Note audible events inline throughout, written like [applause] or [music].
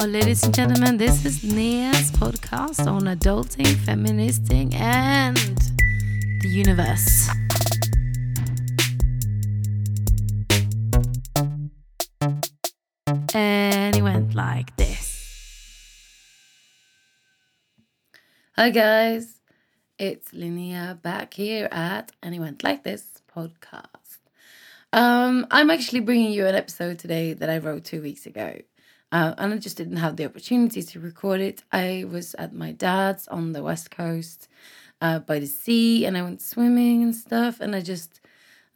Oh, ladies and gentlemen, this is Nia's podcast on adulting, feministing, and the universe. And it went like this. Hi, guys. It's Linnea back here at And It Went Like This podcast. Um, I'm actually bringing you an episode today that I wrote two weeks ago. Uh, and I just didn't have the opportunity to record it. I was at my dad's on the west coast uh, by the sea and I went swimming and stuff. And I just,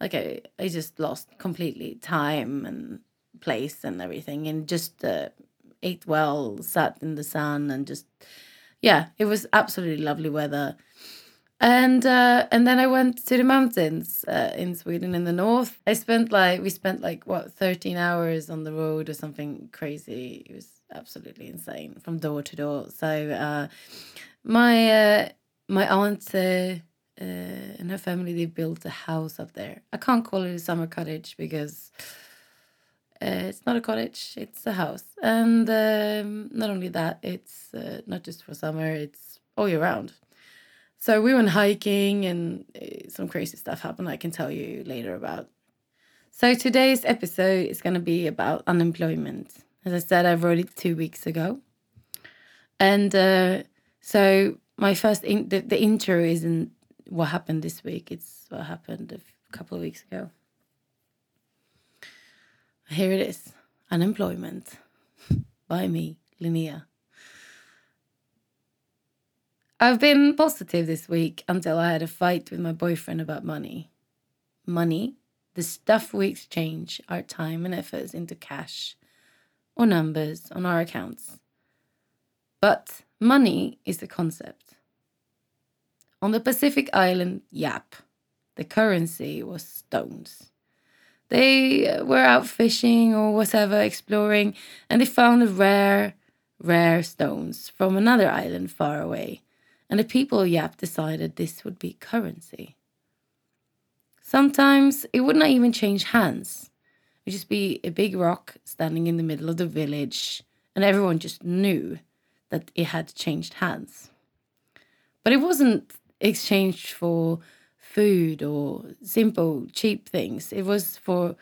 like, I, I just lost completely time and place and everything and just uh, ate well, sat in the sun and just, yeah, it was absolutely lovely weather and uh, and then I went to the mountains uh, in Sweden in the north. I spent like we spent like what thirteen hours on the road or something crazy. It was absolutely insane from door to door. So uh, my uh, my aunt uh, uh, and her family they built a house up there. I can't call it a summer cottage because. it's not a cottage; it's a house, and um, not only that, it's not just for summer; it's all year round. So we went hiking and eh, some crazy stuff happened I can tell you later about. So today's episode is going to be about unemployment. As I said, I wrote it two weeks ago. And uh, so my first, in, the, the intro isn't what happened this week, it's what happened a couple of weeks ago. Here it is Unemployment [laughs] by me, Linnea. I've been positive this week until I had a fight with my boyfriend about money. Money, the stuff we exchange our time and efforts into cash or numbers on our accounts. But money is a concept. On the Pacific island Yap, the currency was stones. They were out fishing or whatever, exploring, and they found rare, rare stones from another island far away and the people Yap decided this would be currency. Sometimes it would not even change hands. It would just be a big rock standing in the middle of the village, and everyone just knew that it had changed hands. But it wasn't exchanged for food or simple, cheap things. It was for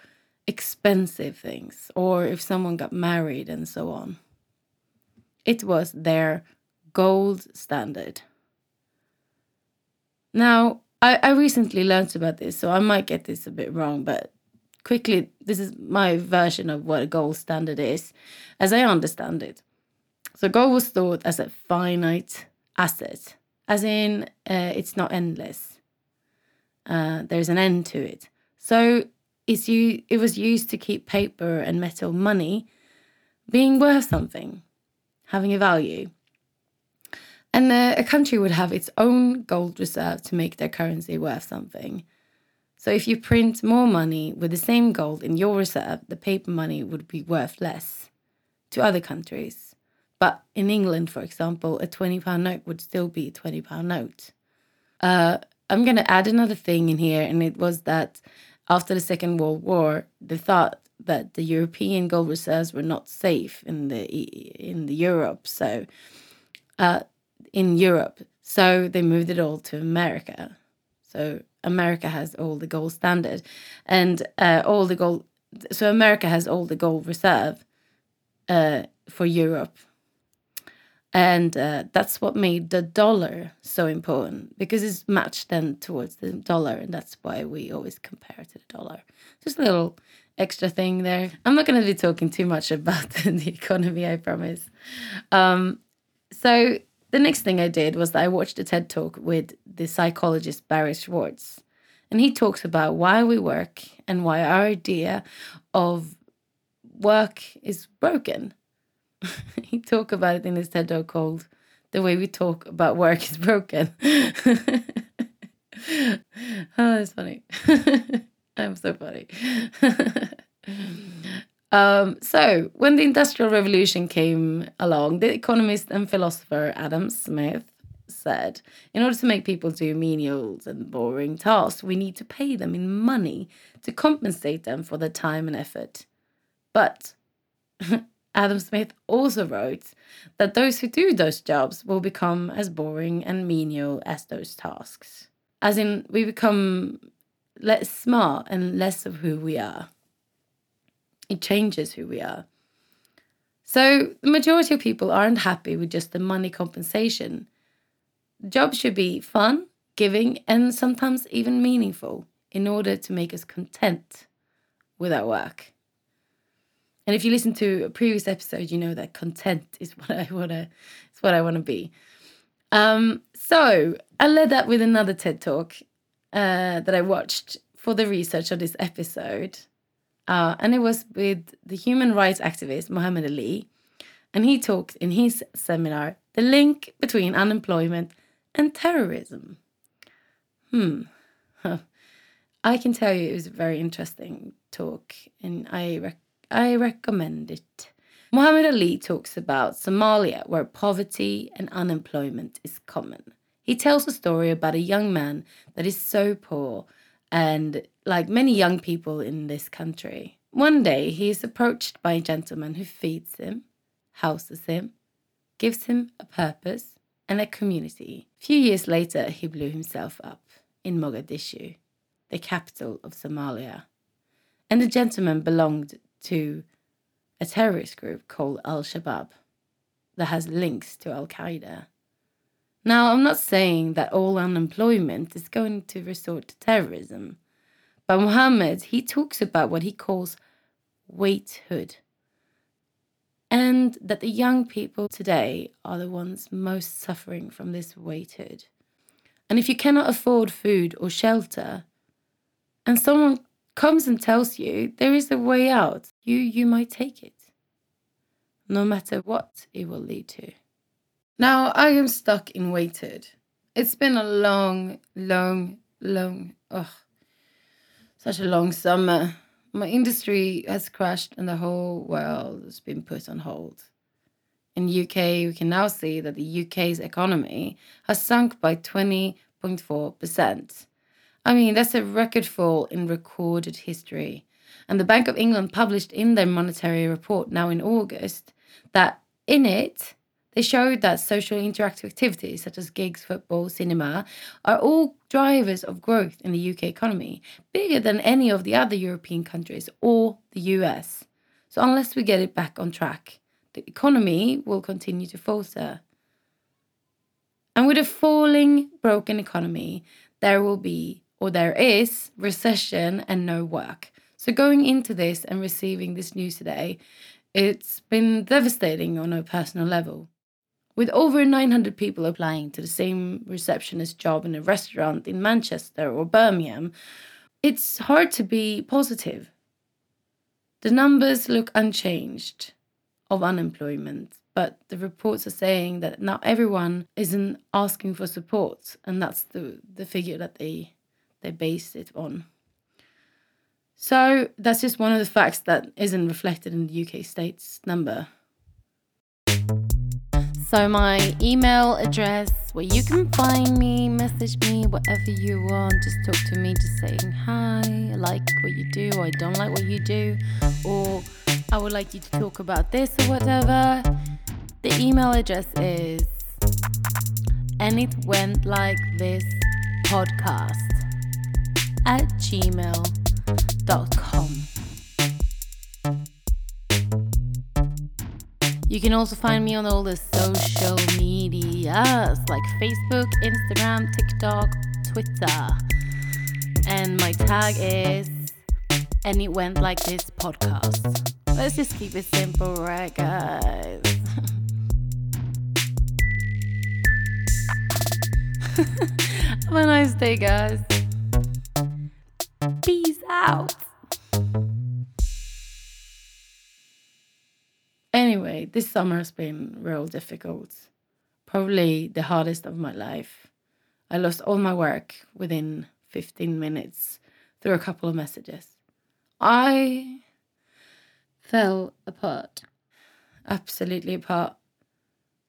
expensive things, or if someone got married and so on. It was their gold standard. Now, I, I recently learned about this, so I might get this a bit wrong, but quickly, this is my version of what a gold standard is, as I understand it. So, gold was thought as a finite asset, as in uh, it's not endless. Uh, there's an end to it. So, it's you, it was used to keep paper and metal money being worth something, having a value. And uh, a country would have its own gold reserve to make their currency worth something. So if you print more money with the same gold in your reserve, the paper money would be worth less to other countries. But in England, for example, a £20 note would still be a £20 note. Uh, I'm going to add another thing in here, and it was that after the Second World War, they thought that the European gold reserves were not safe in the in the Europe. So uh, in Europe. So they moved it all to America. So America has all the gold standard and uh, all the gold. So America has all the gold reserve uh, for Europe. And uh, that's what made the dollar so important because it's matched then towards the dollar. And that's why we always compare to the dollar. Just a little extra thing there. I'm not going to be talking too much about [laughs] the economy, I promise. Um, so the next thing I did was that I watched a TED talk with the psychologist Barry Schwartz. And he talks about why we work and why our idea of work is broken. [laughs] he talked about it in his TED talk called The Way We Talk About Work is Broken. [laughs] oh, that's funny. [laughs] I'm so funny. Um, so, when the Industrial Revolution came along, the economist and philosopher Adam Smith said, in order to make people do menial and boring tasks, we need to pay them in money to compensate them for their time and effort. But [laughs] Adam Smith also wrote that those who do those jobs will become as boring and menial as those tasks. As in, we become less smart and less of who we are. It changes who we are. So, the majority of people aren't happy with just the money compensation. Jobs should be fun, giving, and sometimes even meaningful in order to make us content with our work. And if you listen to a previous episode, you know that content [laughs] is what I wanna it's what I wanna be. Um, so I led that with another TED talk uh, that I watched for the research of this episode. Uh, and it was with the human rights activist Mohamed Ali. And he talked in his seminar the link between unemployment and terrorism. Hmm. [laughs] I can tell you it was a very interesting talk, and I rec- I recommend it. Mohamed Ali talks about Somalia, where poverty and unemployment is common. He tells a story about a young man that is so poor, and like many young people in this country. One day he is approached by a gentleman who feeds him, houses him, gives him a purpose and a community. A few years later, he blew himself up in Mogadishu, the capital of Somalia. And the gentleman belonged to a terrorist group called Al Shabaab that has links to Al Qaeda. Now, I'm not saying that all unemployment is going to resort to terrorism, but Mohamed, he talks about what he calls waithood. And that the young people today are the ones most suffering from this waithood. And if you cannot afford food or shelter, and someone comes and tells you there is a way out, you you might take it. No matter what it will lead to. Now I am stuck in waithood. It's been a long, long, long ugh, such a long summer. My industry has crashed and the whole world has been put on hold. In UK, we can now see that the UK's economy has sunk by 20.4%. I mean, that's a record fall in recorded history. And the Bank of England published in their monetary report now in August that in it, they showed that social interactive activities such as gigs, football, cinema are all drivers of growth in the UK economy, bigger than any of the other European countries or the US. So, unless we get it back on track, the economy will continue to falter. And with a falling, broken economy, there will be, or there is, recession and no work. So, going into this and receiving this news today, it's been devastating on a personal level. With over 900 people applying to the same receptionist job in a restaurant in Manchester or Birmingham, it's hard to be positive. The numbers look unchanged of unemployment, but the reports are saying that not everyone isn't asking for support, and that's the, the figure that they they base it on. So that's just one of the facts that isn't reflected in the UK state's number. So, my email address where you can find me, message me, whatever you want. Just talk to me, just saying hi, I like what you do, I don't like what you do, or I would like you to talk about this or whatever. The email address is and it went like this podcast at gmail.com. You can also find me on all the social medias like Facebook, Instagram, TikTok, Twitter. And my tag is And It Went Like This podcast. Let's just keep it simple, right, guys? [laughs] Have a nice day, guys. Peace out. This summer has been real difficult. Probably the hardest of my life. I lost all my work within 15 minutes through a couple of messages. I fell apart. Absolutely apart.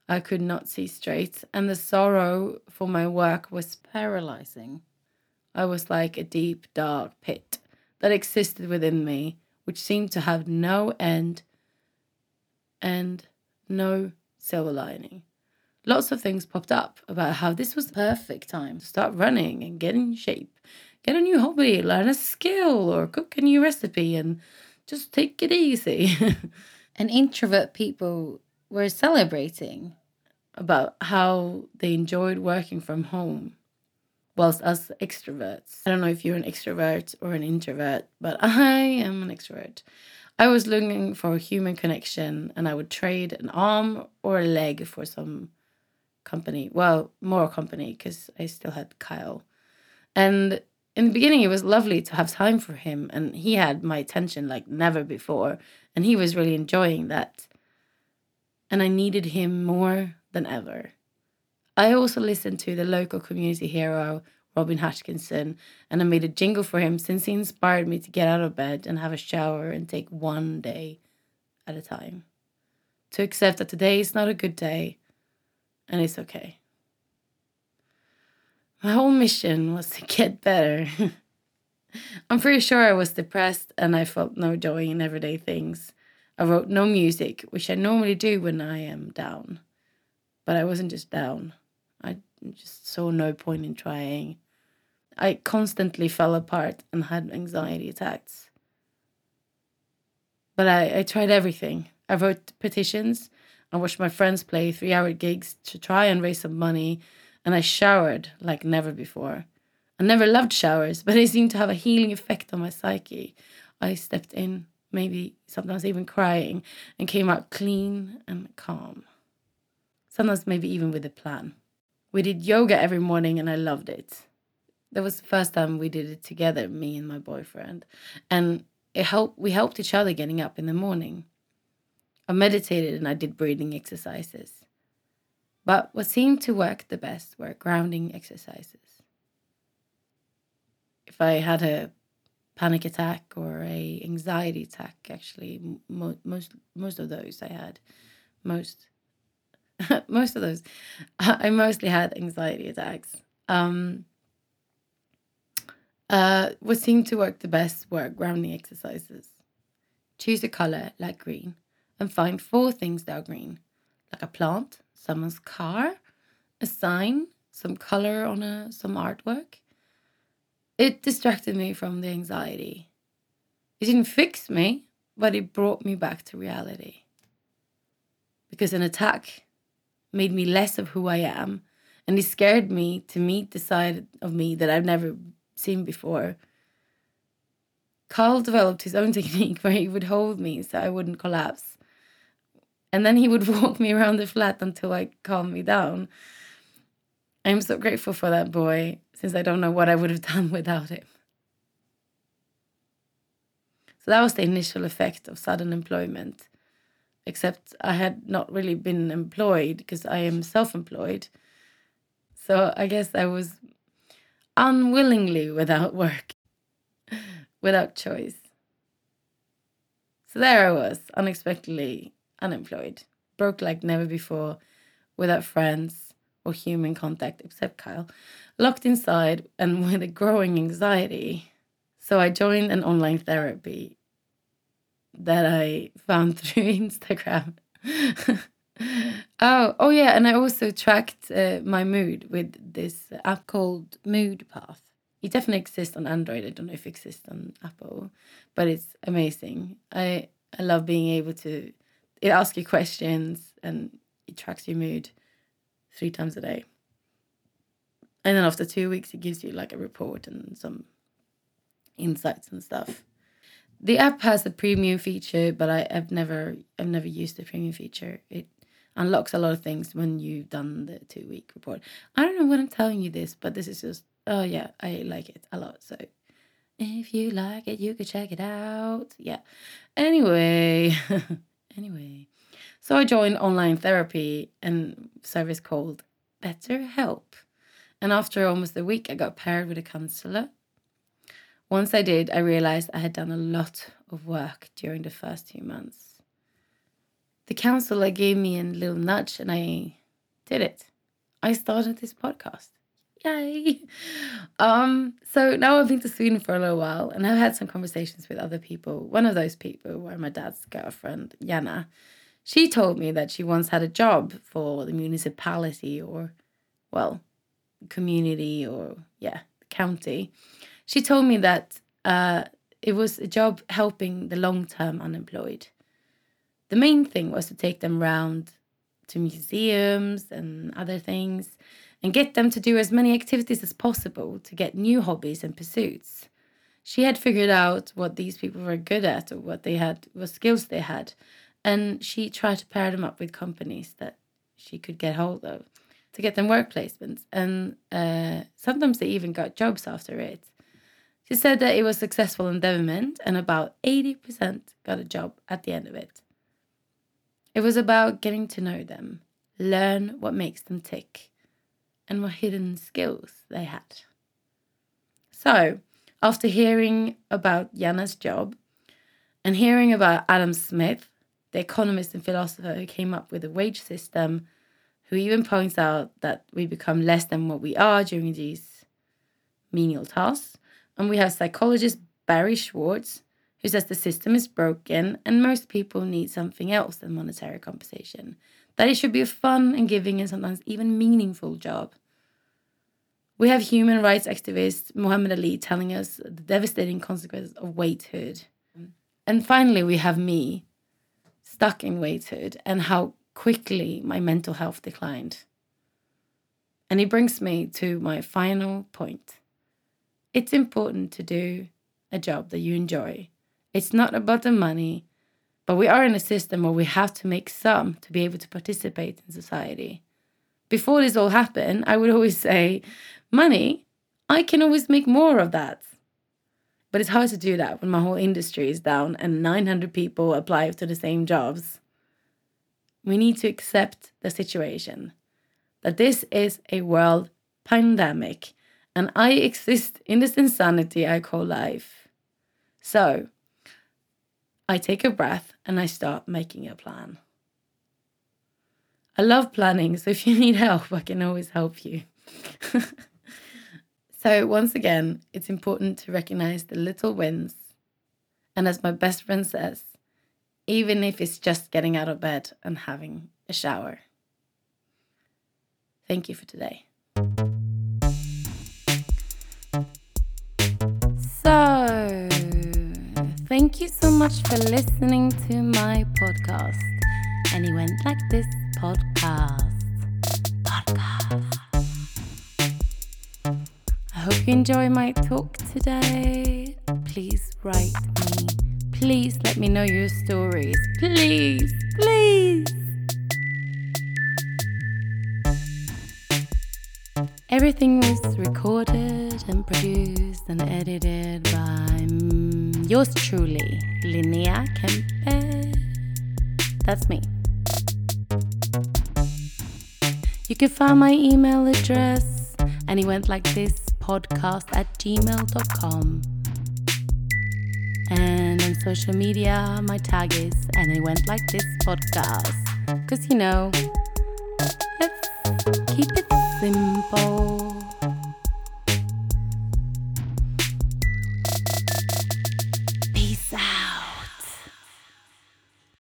I could not see straight, and the sorrow for my work was paralyzing. I was like a deep, dark pit that existed within me, which seemed to have no end and no silver lining. Lots of things popped up about how this was the perfect time to start running and get in shape, get a new hobby, learn a skill, or cook a new recipe and just take it easy. [laughs] and introvert people were celebrating about how they enjoyed working from home whilst us extroverts i don't know if you're an extrovert or an introvert but [laughs] i am an extrovert i was looking for a human connection and i would trade an arm or a leg for some company. Well more company because i still had kyle. And in the beginning it was lovely to have time for him and he had my attention like never before. And he was really enjoying that. And i needed him more than ever. I also listened to the local community hero, Robin Hatkinson, and I made a jingle for him since he inspired me to get out of bed and have a shower and take one day at a time. To accept that today is not a good day and it's okay. My whole mission was to get better. [laughs] I'm pretty sure I was depressed and I felt no joy in everyday things. I wrote no music, which I normally do when I am down. But I wasn't just down. Just saw no point in trying. I constantly fell apart and had anxiety attacks. But I, I tried everything. I wrote petitions. I watched my friends play three hour gigs to try and raise some money. And I showered like never before. I never loved showers, but they seemed to have a healing effect on my psyche. I stepped in, maybe sometimes even crying, and came out clean and calm. Sometimes, maybe even with a plan. We did yoga every morning and I loved it. That was the first time we did it together, me and my boyfriend. And it helped we helped each other getting up in the morning. I meditated and I did breathing exercises. But what seemed to work the best were grounding exercises. If I had a panic attack or a anxiety attack, actually, mo- most most of those I had, most [laughs] most of those, I mostly had anxiety attacks. Um, uh, what seemed to work the best were grounding exercises. Choose a color like green and find four things that are green, like a plant, someone's car, a sign, some color on a some artwork. It distracted me from the anxiety. It didn't fix me, but it brought me back to reality. Because an attack made me less of who I am. And it scared me to meet the side of me that I've never seen before. Carl developed his own [laughs] technique where he would hold me so I wouldn't collapse. And then he would [laughs] walk me around the flat until I calmed me down. I'm so grateful for that boy, since I don't know what I would have [laughs] done without him. So that was the initial effect of sudden employment except I had not really been employed because I am self employed. So I guess I was unwillingly without work, [laughs] without choice. So there I was, unexpectedly unemployed, broke like never before, without friends or human contact except Kyle, locked inside and [laughs] with a growing anxiety. So I joined an online therapy that I found [laughs] through Instagram. oh, oh yeah, and I also tracked uh, my mood with this app called Moodpath. It definitely exists on Android. I don't know if it exists on Apple, but it's amazing. I I love being able to it asks you questions and it tracks your mood three times a day. And then after two weeks, it gives you like a report and some insights and stuff. The app has a premium feature, but I, have never I've never used the premium feature. It unlocks a lot of things when you've done the two week report. I don't know what I'm telling you this, but this is just oh yeah, I like it a lot. So if you like it, you could check it out. Yeah. Anyway, [laughs] anyway. So I joined online therapy and service called BetterHelp. And after almost a week, I got paired with a counselor once I did, I realized I had done a lot of work during the first two months. The counselor gave me a little nudge and I did it. I started this podcast. Yay! [laughs] Um, so now I've been to Sweden for a little while and I've had some conversations with other people. One of those people were my dad's girlfriend, Jana. She told me that she once had a job for the municipality or, well, community or, yeah, county. She told me that uh, it was a job helping the long term unemployed. The main thing was to take them round to museums and other things and get them to do as many activities as possible to get new hobbies and pursuits. She had figured out what these people were good at or what they had, what skills they had, and she tried to pair them up with companies that she could get hold of to get them work placements. And uh, sometimes they even got jobs after it. She said that it was successful endeavorment, and about 80% got a job at the end of it. It was about getting to know them, learn what makes them tick, and what hidden skills they had. So, after hearing about Jana's job and hearing about Adam Smith, the economist and philosopher who came up with a wage system, who even points out that we become less than what we are during these menial tasks. And we have psychologist Barry Schwartz, who says the system is broken and most people need something else than monetary compensation. That it should be a fun and giving and sometimes even meaningful job. We have human rights activist Mohamed Ali telling us the devastating consequences of waithood. And finally, we have me stuck in waithood and how quickly my mental health declined. And it brings me to my final point. It's important to do a job that you enjoy. It's not about the money, but we are in a system where we have to make some to be able to participate in society. Before this all happened, I would always say, money, I can always make more of that. But it's hard to do that when my whole industry is down and 900 people apply to the same jobs. We need to accept the situation that this is a world pandemic and I exist in this insanity I call life. So I take a breath and I start making a plan. I love planning, so if you [laughs] need help, I can always help you. [laughs] So, once again, it's important to recognize the little wins. And as my best friend says, even if it's just getting out of bed and having a shower. Thank you for today. Much for listening to my podcast. And it went like this podcast. Podcast. I hope you enjoy my talk today. Please write me. Please let me know your stories. Please, please. Everything was recorded and produced and edited by yours truly, Linnea Kempe. That's me. You can find my email address, and it went like this podcast at gmail.com. And on social media, my tag is, and it went like this podcast. Because, you know, let's keep it simple.